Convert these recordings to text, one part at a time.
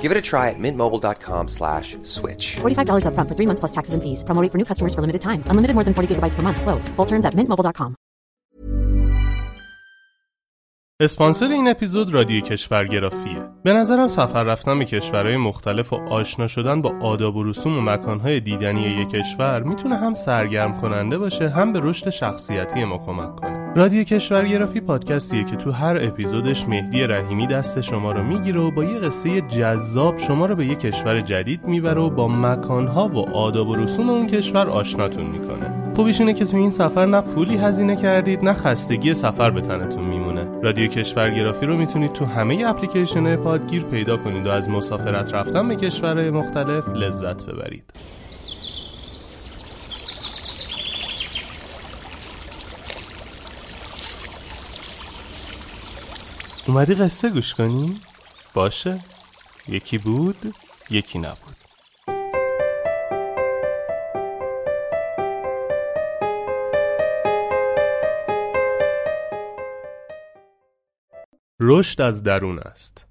Give it a try at mintmobile.com slash switch. $45 upfront for three months plus taxes and fees. Promo for new customers for limited time. Unlimited more than 40 gigabytes per month. Slows. Full terms at mintmobile.com. اسپانسر این اپیزود رادیو کشورگرافیه به نظرم سفر رفتن به کشورهای مختلف و آشنا شدن با آداب و رسوم و مکانهای دیدنی یک کشور می‌تونه هم سرگرم کننده باشه هم به رشد شخصیتی ما کمک کنه رادیو کشورگرافی پادکستیه که تو هر اپیزودش مهدی رحیمی دست شما رو می‌گیره و با یه قصه جذاب شما رو به یک کشور جدید می‌بره و با مکانها و آداب و رسوم اون کشور آشناتون می‌کنه. خوبیش اینه که تو این سفر نه پولی هزینه کردید نه خستگی سفر به تنتون میمونه. رادیو کشورگرافی رو می‌تونید تو همه اپلیکیشن پادگیر پیدا کنید و از مسافرت رفتن به کشورهای مختلف لذت ببرید. اومدی قصه گوش کنی؟ باشه. یکی بود یکی نبود. رشد از درون است.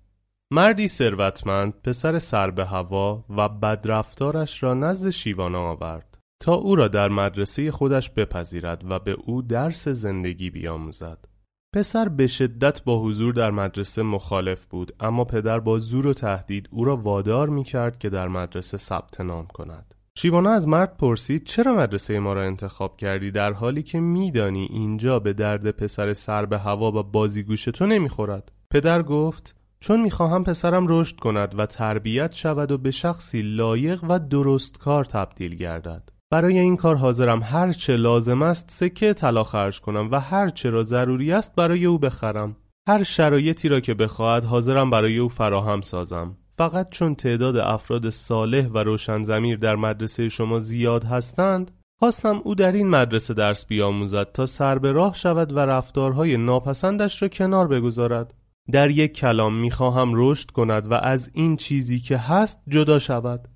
مردی ثروتمند پسر سر به هوا و بدرفتارش را نزد شیوانا آورد تا او را در مدرسه خودش بپذیرد و به او درس زندگی بیاموزد. پسر به شدت با حضور در مدرسه مخالف بود اما پدر با زور و تهدید او را وادار می کرد که در مدرسه ثبت نام کند. شیوانا از مرد پرسید چرا مدرسه ما را انتخاب کردی؟ در حالی که میدانی اینجا به درد پسر سر به هوا و بازیگوش تو نمی‌خورد. پدر گفت چون می‌خواهم پسرم رشد کند و تربیت شود و به شخصی لایق و درستکار تبدیل گردد. برای این کار حاضرم هر چه لازم است سکه طلا خرج کنم و هر چه را ضروری است برای او بخرم. هر شرایطی را که بخواهد حاضرم برای او فراهم سازم. فقط چون تعداد افراد صالح و روشن زمیر در مدرسه شما زیاد هستند خواستم او در این مدرسه درس بیاموزد تا سر به راه شود و رفتارهای ناپسندش را کنار بگذارد. در یک کلام می‌خواهم رشد کند و از این چیزی که هست جدا شود.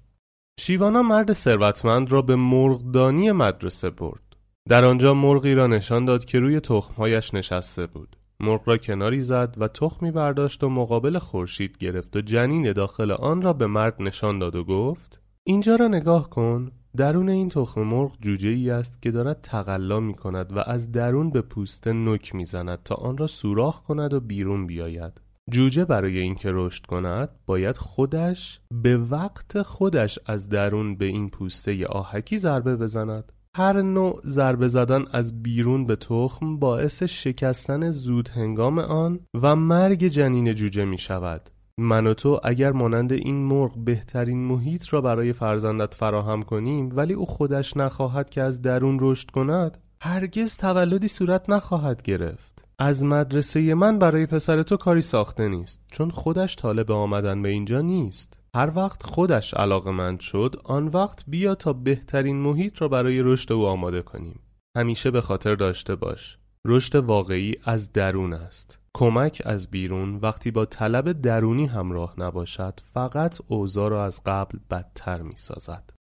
شیوانا مرد ثروتمند را به مرغدانی مدرسه برد. در آنجا مرغی را نشان داد که روی تخمهایش نشسته بود. مرغ را کناری زد و تخمی برداشت و مقابل خورشید گرفت و جنین داخل آن را به مرد نشان داد و گفت اینجا را نگاه کن. درون این تخم مرغ جوجه ای است که دارد تقلا می کند و از درون به پوسته نک می زند تا آن را سوراخ کند و بیرون بیاید. جوجه برای اینکه رشد کند باید خودش به وقت خودش از درون به این پوسته آهکی ضربه بزند. هر نوع ضربه زدن از بیرون به تخم باعث شکستن زود هنگام آن و مرگ جنین جوجه می شود. من و تو اگر مانند این مرغ بهترین محیط را برای فرزندت فراهم کنیم ولی او خودش نخواهد که از درون رشد کند هرگز تولدی صورت نخواهد گرفت. از مدرسه من برای پسر تو کاری ساخته نیست چون خودش طالب آمدن به اینجا نیست. هر وقت خودش علاقمند شد آن وقت بیا تا بهترین محیط را برای رشد او آماده کنیم. همیشه به خاطر داشته باش. رشد واقعی از درون است. کمک از بیرون وقتی با طلب درونی همراه نباشد فقط اوضاع را از قبل بدتر می سازد